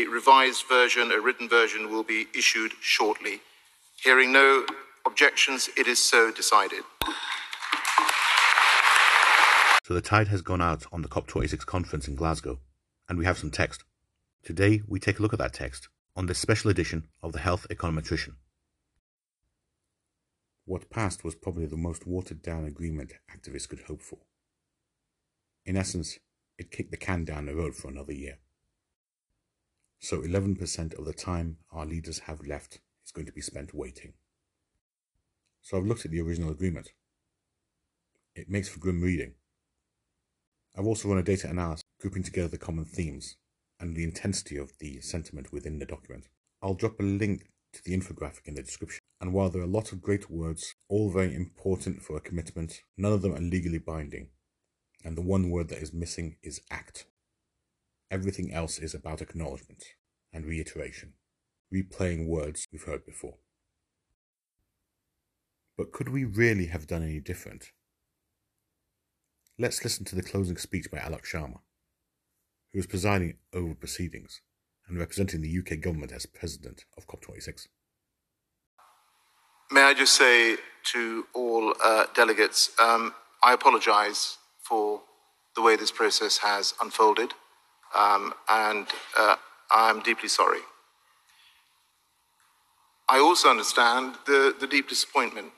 a revised version, a written version, will be issued shortly. Hearing no objections, it is so decided. So the tide has gone out on the COP26 conference in Glasgow, and we have some text. Today, we take a look at that text on this special edition of the Health Econometrician. What passed was probably the most watered down agreement activists could hope for. In essence, it kicked the can down the road for another year. So 11% of the time our leaders have left is going to be spent waiting. So I've looked at the original agreement. It makes for grim reading. I've also run a data analysis grouping together the common themes and the intensity of the sentiment within the document. I'll drop a link to the infographic in the description. And while there are a lot of great words, all very important for a commitment, none of them are legally binding. And the one word that is missing is act. Everything else is about acknowledgement and reiteration, replaying words we've heard before. But could we really have done any different? Let's listen to the closing speech by Alok Sharma, who is presiding over proceedings and representing the UK government as president of COP26. May I just say to all uh, delegates, um, I apologise for the way this process has unfolded, um, and uh, I'm deeply sorry. I also understand the, the deep disappointment.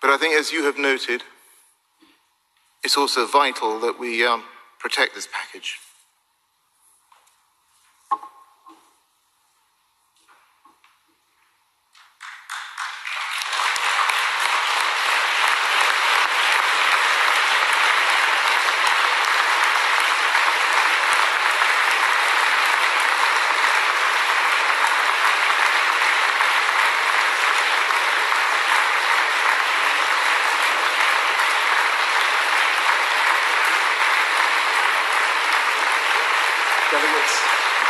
But I think, as you have noted, it's also vital that we um, protect this package. Delegates,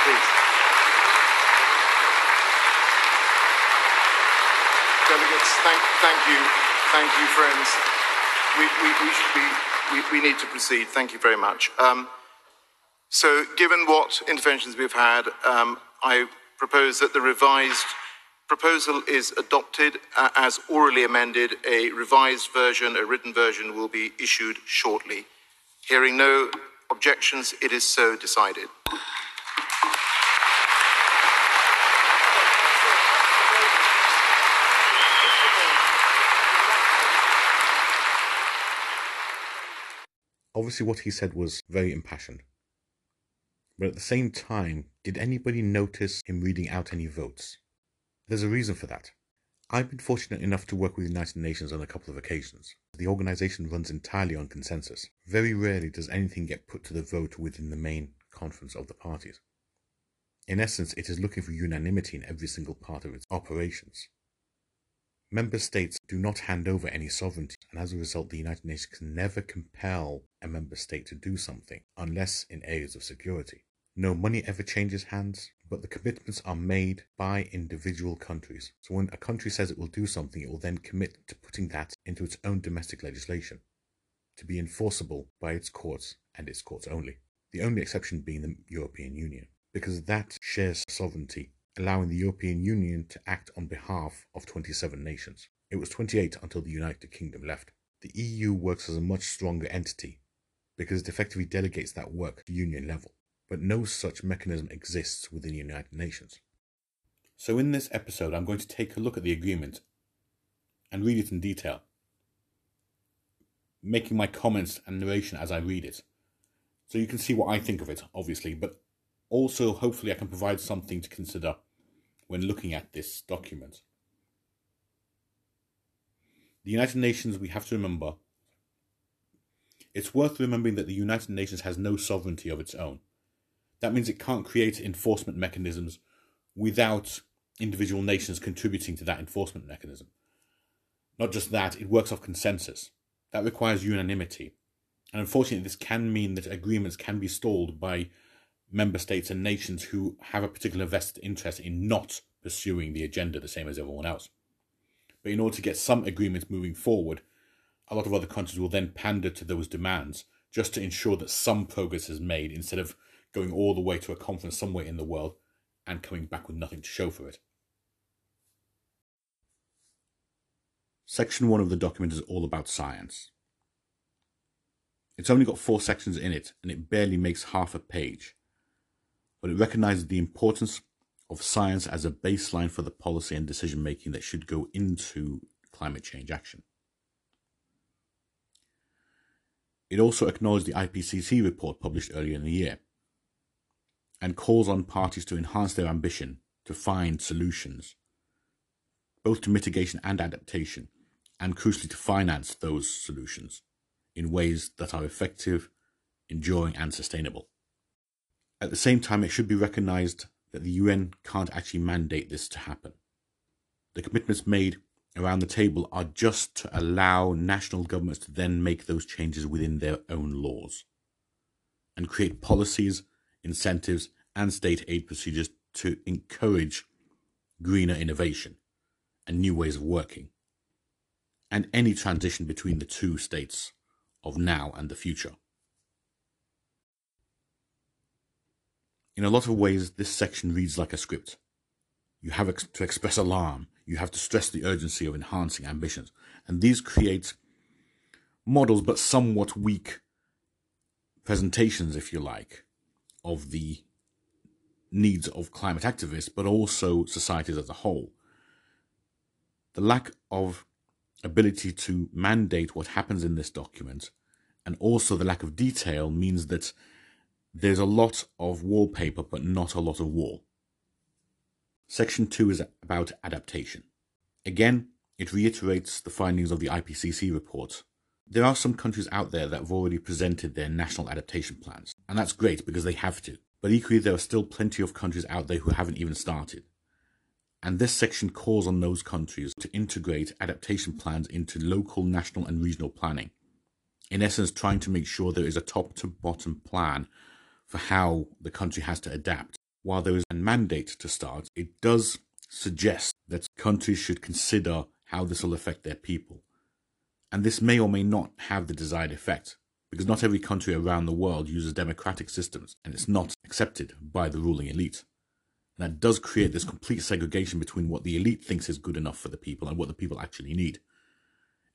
please. Delegates, thank, thank you, thank you, friends. We, we, we should be, we, we need to proceed. Thank you very much. Um, so, given what interventions we've had, um, I propose that the revised proposal is adopted uh, as orally amended. A revised version, a written version, will be issued shortly. Hearing no objections, it is so decided. Obviously, what he said was very impassioned. But at the same time, did anybody notice him reading out any votes? There's a reason for that. I've been fortunate enough to work with the United Nations on a couple of occasions. The organization runs entirely on consensus. Very rarely does anything get put to the vote within the main conference of the parties. In essence, it is looking for unanimity in every single part of its operations. Member states do not hand over any sovereignty, and as a result, the United Nations can never compel a member state to do something unless in areas of security. No money ever changes hands, but the commitments are made by individual countries. So when a country says it will do something, it will then commit to putting that into its own domestic legislation to be enforceable by its courts and its courts only. The only exception being the European Union, because that shares sovereignty allowing the European Union to act on behalf of 27 nations. It was 28 until the United Kingdom left. The EU works as a much stronger entity because it effectively delegates that work to union level, but no such mechanism exists within the United Nations. So, in this episode, I'm going to take a look at the agreement and read it in detail, making my comments and narration as I read it. So, you can see what I think of it, obviously, but also, hopefully, I can provide something to consider when looking at this document. The United Nations, we have to remember, it's worth remembering that the United Nations has no sovereignty of its own. That means it can't create enforcement mechanisms without individual nations contributing to that enforcement mechanism. Not just that, it works off consensus. That requires unanimity. And unfortunately, this can mean that agreements can be stalled by member states and nations who have a particular vested interest in not pursuing the agenda the same as everyone else. But in order to get some agreements moving forward, a lot of other countries will then pander to those demands just to ensure that some progress is made instead of going all the way to a conference somewhere in the world and coming back with nothing to show for it. Section 1 of the document is all about science. It's only got four sections in it and it barely makes half a page, but it recognizes the importance of science as a baseline for the policy and decision making that should go into climate change action. It also acknowledged the IPCC report published earlier in the year and calls on parties to enhance their ambition to find solutions, both to mitigation and adaptation, and crucially to finance those solutions in ways that are effective, enduring, and sustainable. At the same time, it should be recognized that the UN can't actually mandate this to happen. The commitments made around the table are just to allow national governments to then make those changes within their own laws and create policies, incentives, and state aid procedures to encourage greener innovation and new ways of working, and any transition between the two states of now and the future. In a lot of ways, this section reads like a script. You have to express alarm, you have to stress the urgency of enhancing ambitions, and these create models but somewhat weak presentations, if you like, of the needs of climate activists, but also societies as a whole. The lack of ability to mandate what happens in this document and also the lack of detail means that there's a lot of wallpaper but not a lot of wall. Section 2 is about adaptation. Again, it reiterates the findings of the IPCC report. There are some countries out there that have already presented their national adaptation plans, and that's great because they have to. But equally, there are still plenty of countries out there who haven't even started. And this section calls on those countries to integrate adaptation plans into local, national, and regional planning. In essence, trying to make sure there is a top to bottom plan for how the country has to adapt. While there is a mandate to start, it does suggest that countries should consider how this will affect their people. And this may or may not have the desired effect, because not every country around the world uses democratic systems, and it's not accepted by the ruling elite. And that does create this complete segregation between what the elite thinks is good enough for the people and what the people actually need.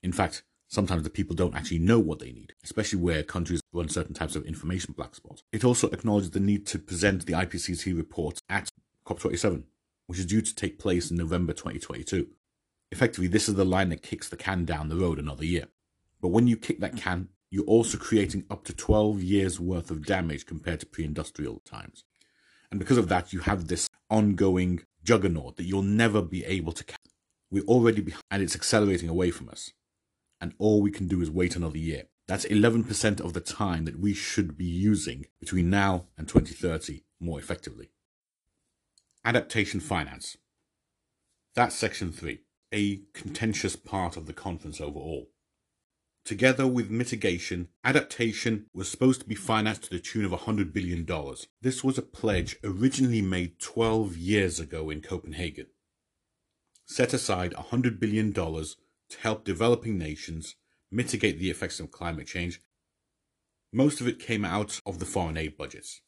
In fact, sometimes the people don't actually know what they need, especially where countries run certain types of information black spots. It also acknowledges the need to present the IPCC report at COP27, which is due to take place in November 2022. Effectively, this is the line that kicks the can down the road another year. But when you kick that can, you're also creating up to 12 years worth of damage compared to pre industrial times. And because of that, you have this ongoing juggernaut that you'll never be able to catch. We're already behind, and it's accelerating away from us. And all we can do is wait another year. That's 11% of the time that we should be using between now and 2030 more effectively. Adaptation finance. That's section 3, a contentious part of the conference overall. Together with mitigation, adaptation was supposed to be financed to the tune of $100 billion. This was a pledge originally made 12 years ago in Copenhagen. Set aside $100 billion to help developing nations mitigate the effects of climate change. Most of it came out of the foreign aid budgets.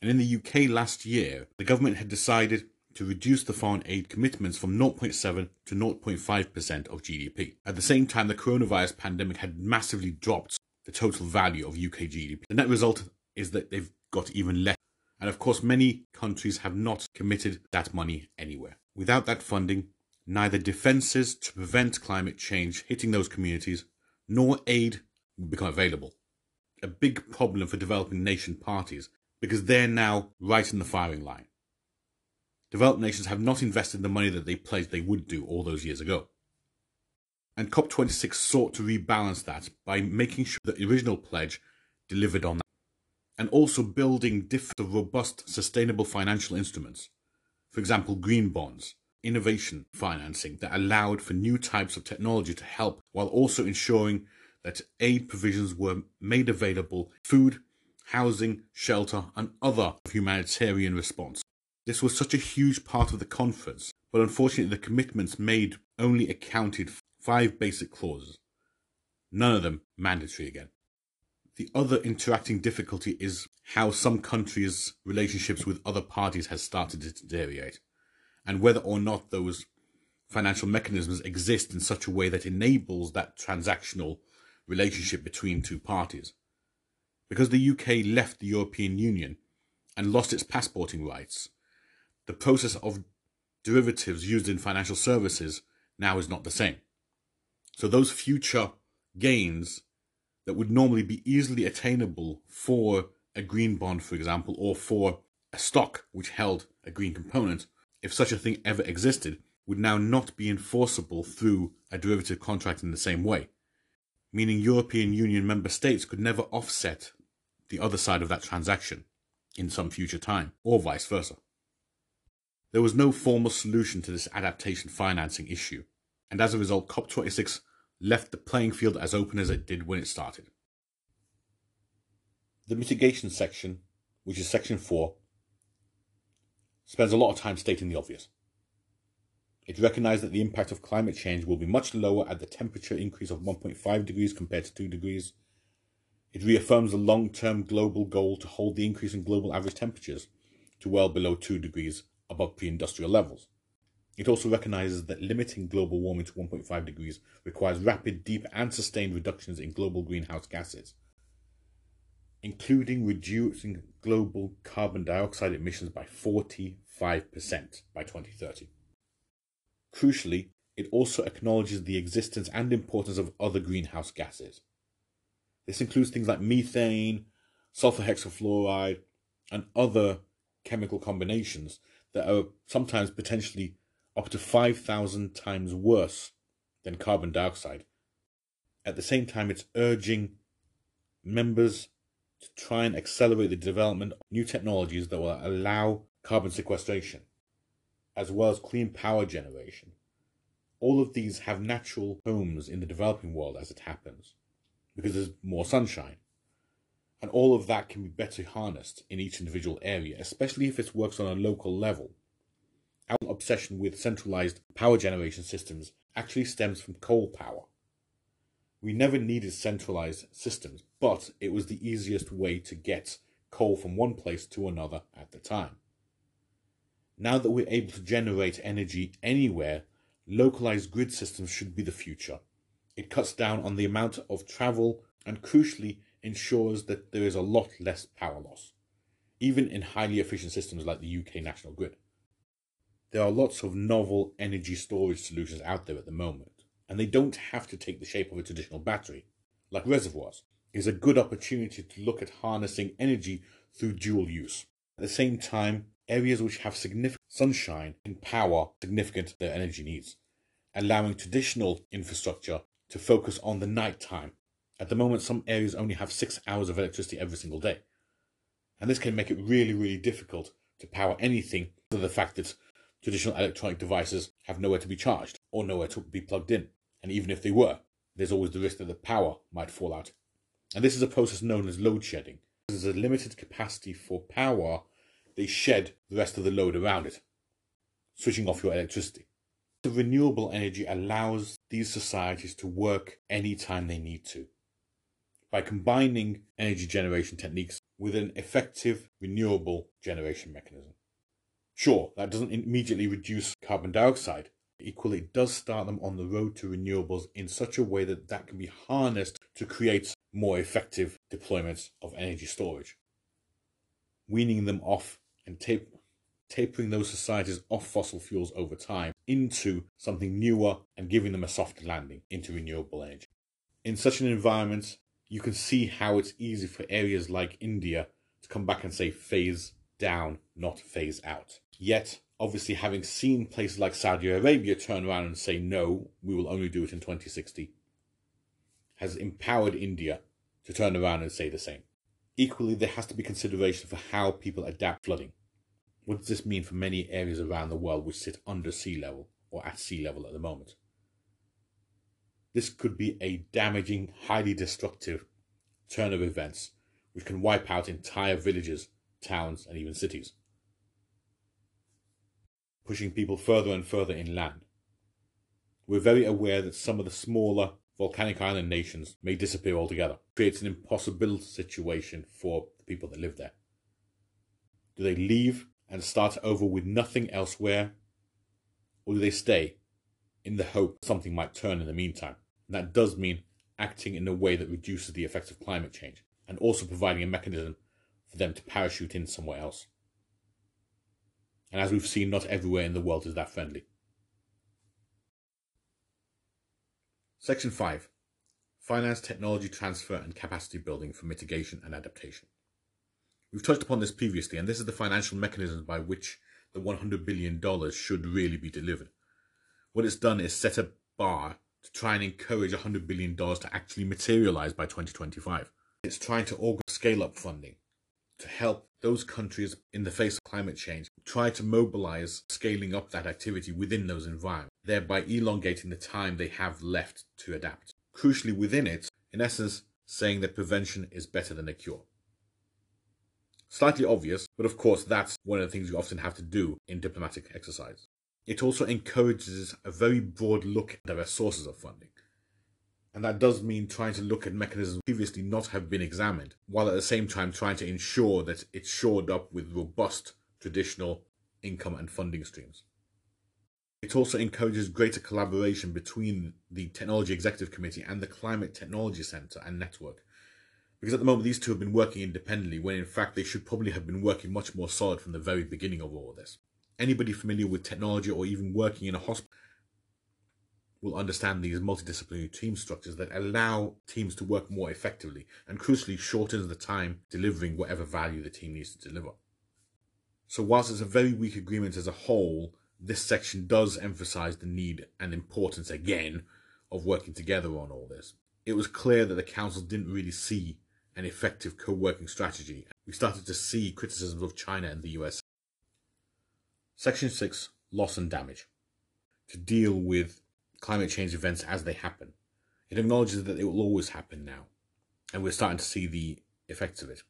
And in the UK last year, the government had decided to reduce the foreign aid commitments from 0.7 to 0.5% of GDP. At the same time, the coronavirus pandemic had massively dropped the total value of UK GDP. The net result is that they've got even less. And of course, many countries have not committed that money anywhere. Without that funding, neither defences to prevent climate change hitting those communities nor aid will become available. A big problem for developing nation parties because they're now right in the firing line developed nations have not invested the money that they pledged they would do all those years ago. And COP26 sought to rebalance that by making sure the original pledge delivered on that, and also building different, robust, sustainable financial instruments. For example, green bonds, innovation financing that allowed for new types of technology to help while also ensuring that aid provisions were made available food, housing, shelter, and other humanitarian response. This was such a huge part of the conference, but unfortunately the commitments made only accounted five basic clauses, none of them mandatory again. The other interacting difficulty is how some countries' relationships with other parties has started to deteriorate, and whether or not those financial mechanisms exist in such a way that enables that transactional relationship between two parties. Because the UK left the European Union and lost its passporting rights, the process of derivatives used in financial services now is not the same. So those future gains that would normally be easily attainable for a green bond, for example, or for a stock which held a green component, if such a thing ever existed, would now not be enforceable through a derivative contract in the same way, meaning European Union member states could never offset the other side of that transaction in some future time, or vice versa. There was no formal solution to this adaptation financing issue, and as a result, COP26 left the playing field as open as it did when it started. The mitigation section, which is section 4, spends a lot of time stating the obvious. It recognized that the impact of climate change will be much lower at the temperature increase of 1.5 degrees compared to 2 degrees. It reaffirms the long term global goal to hold the increase in global average temperatures to well below 2 degrees above pre industrial levels. It also recognizes that limiting global warming to 1.5 degrees requires rapid, deep, and sustained reductions in global greenhouse gases, including reducing global carbon dioxide emissions by 45% by 2030. Crucially, it also acknowledges the existence and importance of other greenhouse gases. This includes things like methane, sulfur hexafluoride, and other chemical combinations that are sometimes potentially up to 5,000 times worse than carbon dioxide. At the same time, it's urging members to try and accelerate the development of new technologies that will allow carbon sequestration as well as clean power generation. All of these have natural homes in the developing world as it happens, because there's more sunshine. And all of that can be better harnessed in each individual area, especially if it works on a local level. Our obsession with centralized power generation systems actually stems from coal power. We never needed centralized systems, but it was the easiest way to get coal from one place to another at the time. Now that we're able to generate energy anywhere, localized grid systems should be the future. It cuts down on the amount of travel and crucially ensures that there is a lot less power loss, even in highly efficient systems like the UK national grid. There are lots of novel energy storage solutions out there at the moment, and they don't have to take the shape of a traditional battery. Like reservoirs, is a good opportunity to look at harnessing energy through dual use. At the same time, areas which have significant sunshine can power significant their energy needs, allowing traditional infrastructure to focus on the night time. At the moment, some areas only have six hours of electricity every single day. And this can make it really, really difficult to power anything to the fact that traditional electronic devices have nowhere to be charged or nowhere to be plugged in. And even if they were, there's always the risk that the power might fall out. And this is a process known as load shedding. Because there's a limited capacity for power they shed the rest of the load around it, switching off your electricity. The renewable energy allows these societies to work anytime they need to. By combining energy generation techniques with an effective renewable generation mechanism. Sure, that doesn't immediately reduce carbon dioxide. Equally, it does start them on the road to renewables in such a way that that can be harnessed to create more effective deployments of energy storage. Weaning them off and tape, tapering those societies off fossil fuels over time into something newer and giving them a soft landing into renewable energy. In such an environment, you can see how it's easy for areas like India to come back and say phase down, not phase out. Yet, obviously, having seen places like Saudi Arabia turn around and say, no, we will only do it in 2060, has empowered India to turn around and say the same. Equally, there has to be consideration for how people adapt flooding. What does this mean for many areas around the world which sit under sea level or at sea level at the moment? This could be a damaging, highly destructive turn of events which can wipe out entire villages, towns, and even cities, pushing people further and further inland. We're very aware that some of the smaller volcanic island nations may disappear altogether. It creates an impossible situation for the people that live there. Do they leave and start over with nothing elsewhere? Or do they stay in the hope something might turn in the meantime? And that does mean acting in a way that reduces the effects of climate change and also providing a mechanism for them to parachute in somewhere else. And as we've seen, not everywhere in the world is that friendly. Section 5 Finance, Technology Transfer and Capacity Building for Mitigation and Adaptation. We've touched upon this previously, and this is the financial mechanism by which the $100 billion should really be delivered. What it's done is set a bar to try and encourage $100 billion to actually materialize by 2025. It's trying to scale up funding to help those countries in the face of climate change try to mobilize scaling up that activity within those environments, thereby elongating the time they have left to adapt. Crucially, within it, in essence, saying that prevention is better than a cure. Slightly obvious, but of course, that's one of the things you often have to do in diplomatic exercise. It also encourages a very broad look at their sources of funding. And that does mean trying to look at mechanisms previously not have been examined, while at the same time trying to ensure that it's shored up with robust traditional income and funding streams. It also encourages greater collaboration between the Technology Executive Committee and the Climate Technology Centre and Network. Because at the moment, these two have been working independently, when in fact they should probably have been working much more solid from the very beginning of all of this. Anybody familiar with technology or even working in a hospital will understand these multidisciplinary team structures that allow teams to work more effectively and crucially shortens the time delivering whatever value the team needs to deliver. So whilst it's a very weak agreement as a whole, this section does emphasize the need and importance again of working together on all this. It was clear that the council didn't really see an effective co-working strategy. We started to see criticisms of China and the US. Section 6, loss and damage. To deal with climate change events as they happen. It acknowledges that it will always happen now, and we're starting to see the effects of it.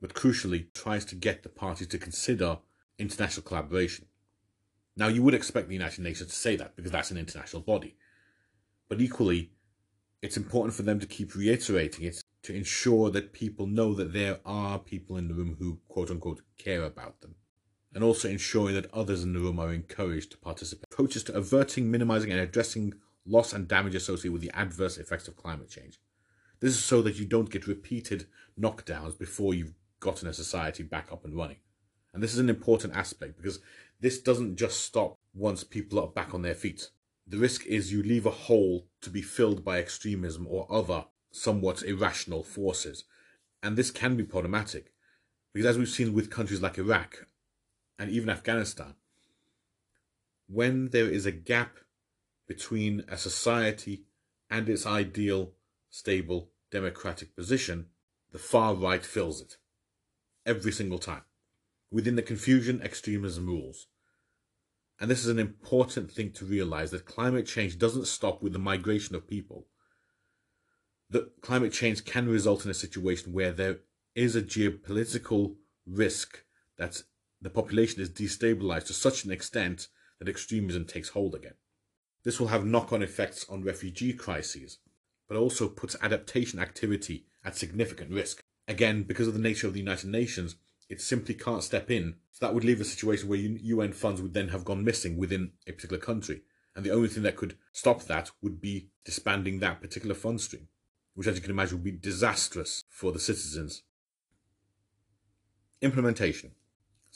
But crucially, tries to get the parties to consider international collaboration. Now, you would expect the United Nations to say that because that's an international body. But equally, it's important for them to keep reiterating it to ensure that people know that there are people in the room who, quote unquote, care about them and also ensuring that others in the room are encouraged to participate. Approaches to averting, minimizing, and addressing loss and damage associated with the adverse effects of climate change. This is so that you don't get repeated knockdowns before you've gotten a society back up and running. And this is an important aspect because this doesn't just stop once people are back on their feet. The risk is you leave a hole to be filled by extremism or other somewhat irrational forces. And this can be problematic because, as we've seen with countries like Iraq and even Afghanistan, when there is a gap between a society and its ideal, stable, democratic position, the far right fills it. Every single time. Within the confusion, extremism rules. And this is an important thing to realize that climate change doesn't stop with the migration of people. That climate change can result in a situation where there is a geopolitical risk that's the population is destabilized to such an extent that extremism takes hold again. This will have knock on effects on refugee crises, but also puts adaptation activity at significant risk. Again, because of the nature of the United Nations, it simply can't step in. So that would leave a situation where UN funds would then have gone missing within a particular country. And the only thing that could stop that would be disbanding that particular fund stream, which, as you can imagine, would be disastrous for the citizens. Implementation.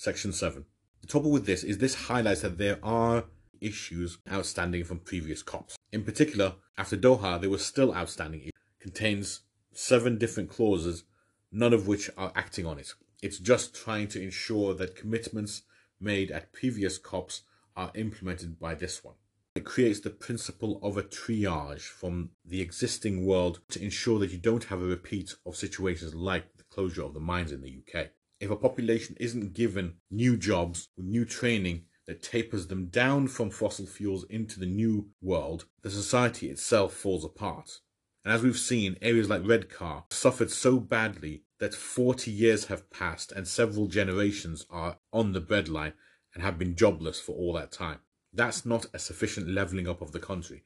Section 7. The trouble with this is this highlights that there are issues outstanding from previous COPs. In particular, after Doha, there were still outstanding issues. contains seven different clauses, none of which are acting on it. It's just trying to ensure that commitments made at previous COPs are implemented by this one. It creates the principle of a triage from the existing world to ensure that you don't have a repeat of situations like the closure of the mines in the UK if a population isn't given new jobs, new training that tapers them down from fossil fuels into the new world, the society itself falls apart. And as we've seen, areas like Redcar suffered so badly that 40 years have passed and several generations are on the breadline and have been jobless for all that time. That's not a sufficient levelling up of the country.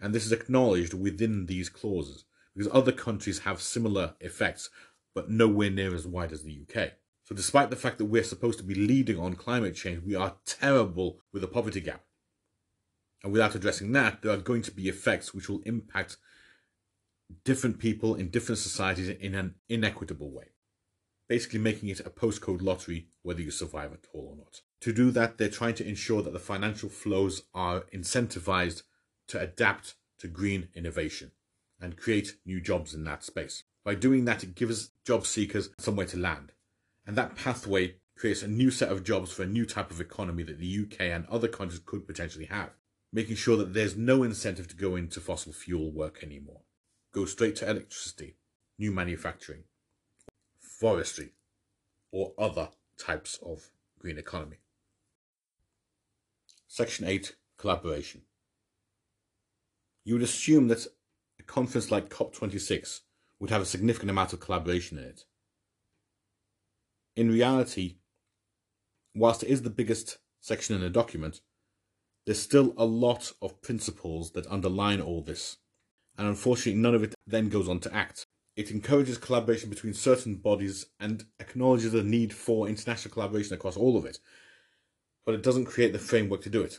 and this is acknowledged within these clauses because other countries have similar effects, but nowhere near as wide as the UK. So, despite the fact that we're supposed to be leading on climate change, we are terrible with the poverty gap. And without addressing that, there are going to be effects which will impact different people in different societies in an inequitable way. Basically, making it a postcode lottery whether you survive at all or not. To do that, they're trying to ensure that the financial flows are incentivized to adapt to green innovation and create new jobs in that space. By doing that, it gives job seekers somewhere to land. And that pathway creates a new set of jobs for a new type of economy that the UK and other countries could potentially have, making sure that there's no incentive to go into fossil fuel work anymore. Go straight to electricity, new manufacturing, forestry, or other types of green economy. Section 8 Collaboration. You would assume that a conference like COP26 would have a significant amount of collaboration in it in reality, whilst it is the biggest section in the document, there's still a lot of principles that underline all this, and unfortunately, none of it then goes on to act. It encourages collaboration between certain bodies and acknowledges the need for international collaboration across all of it, but it doesn't create the framework to do it.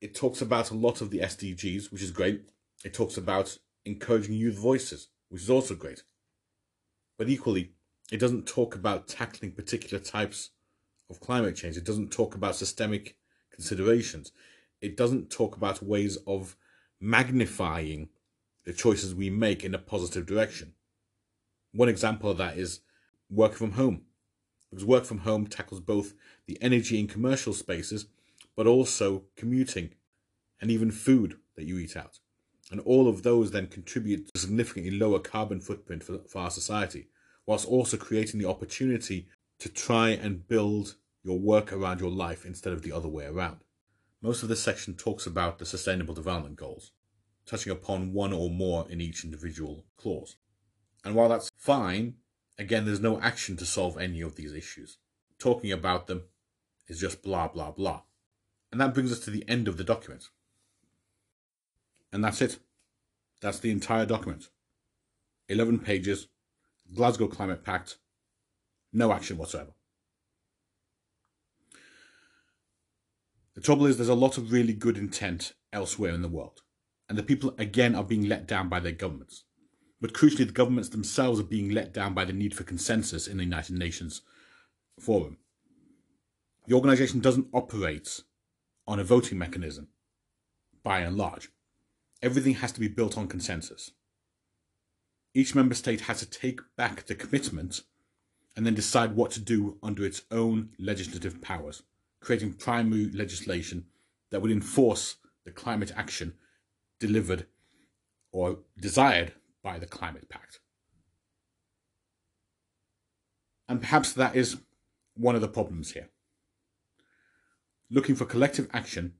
It talks about a lot of the SDGs, which is great. It talks about encouraging youth voices, which is also great. But equally, it doesn't talk about tackling particular types of climate change. It doesn't talk about systemic considerations. It doesn't talk about ways of magnifying the choices we make in a positive direction. One example of that is work from home. Because work from home tackles both the energy in commercial spaces, but also commuting and even food that you eat out. And all of those then contribute to significantly lower carbon footprint for, for our society whilst also creating the opportunity to try and build your work around your life instead of the other way around. Most of this section talks about the Sustainable Development Goals, touching upon one or more in each individual clause. And while that's fine, again, there's no action to solve any of these issues. Talking about them is just blah, blah, blah. And that brings us to the end of the document. And that's it. That's the entire document. 11 pages, Glasgow Climate Pact, no action whatsoever. The trouble is, there's a lot of really good intent elsewhere in the world, and the people again are being let down by their governments. But crucially, the governments themselves are being let down by the need for consensus in the United Nations Forum. The organisation doesn't operate on a voting mechanism, by and large. Everything has to be built on consensus each member state has to take back the commitment and then decide what to do under its own legislative powers, creating primary legislation that would enforce the climate action delivered or desired by the Climate Pact. And perhaps that is one of the problems here. Looking for collective action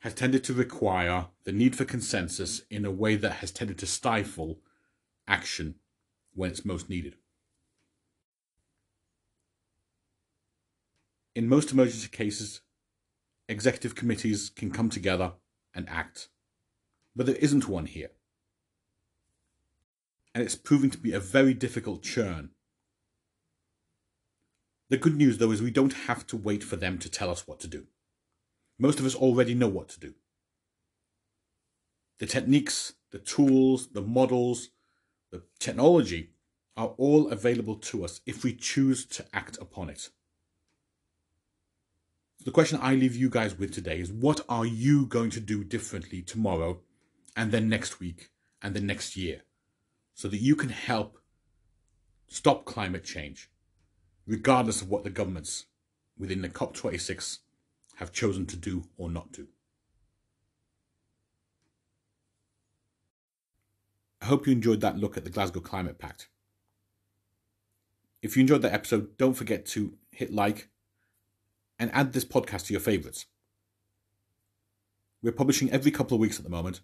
has tended to require the need for consensus in a way that has tended to stifle action when it's most needed. In most emergency cases, executive committees can come together and act, but there isn't one here. And it's proving to be a very difficult churn. The good news, though, is we don't have to wait for them to tell us what to do. Most of us already know what to do. The techniques, the tools, the models, the technology are all available to us if we choose to act upon it. So the question I leave you guys with today is what are you going to do differently tomorrow and then next week and then next year so that you can help stop climate change, regardless of what the governments within the COP26 have chosen to do or not do? Hope you enjoyed that look at the Glasgow Climate Pact. If you enjoyed that episode, don't forget to hit like and add this podcast to your favourites. We're publishing every couple of weeks at the moment.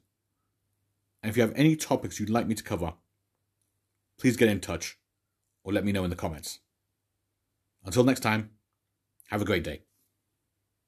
And if you have any topics you'd like me to cover, please get in touch or let me know in the comments. Until next time, have a great day.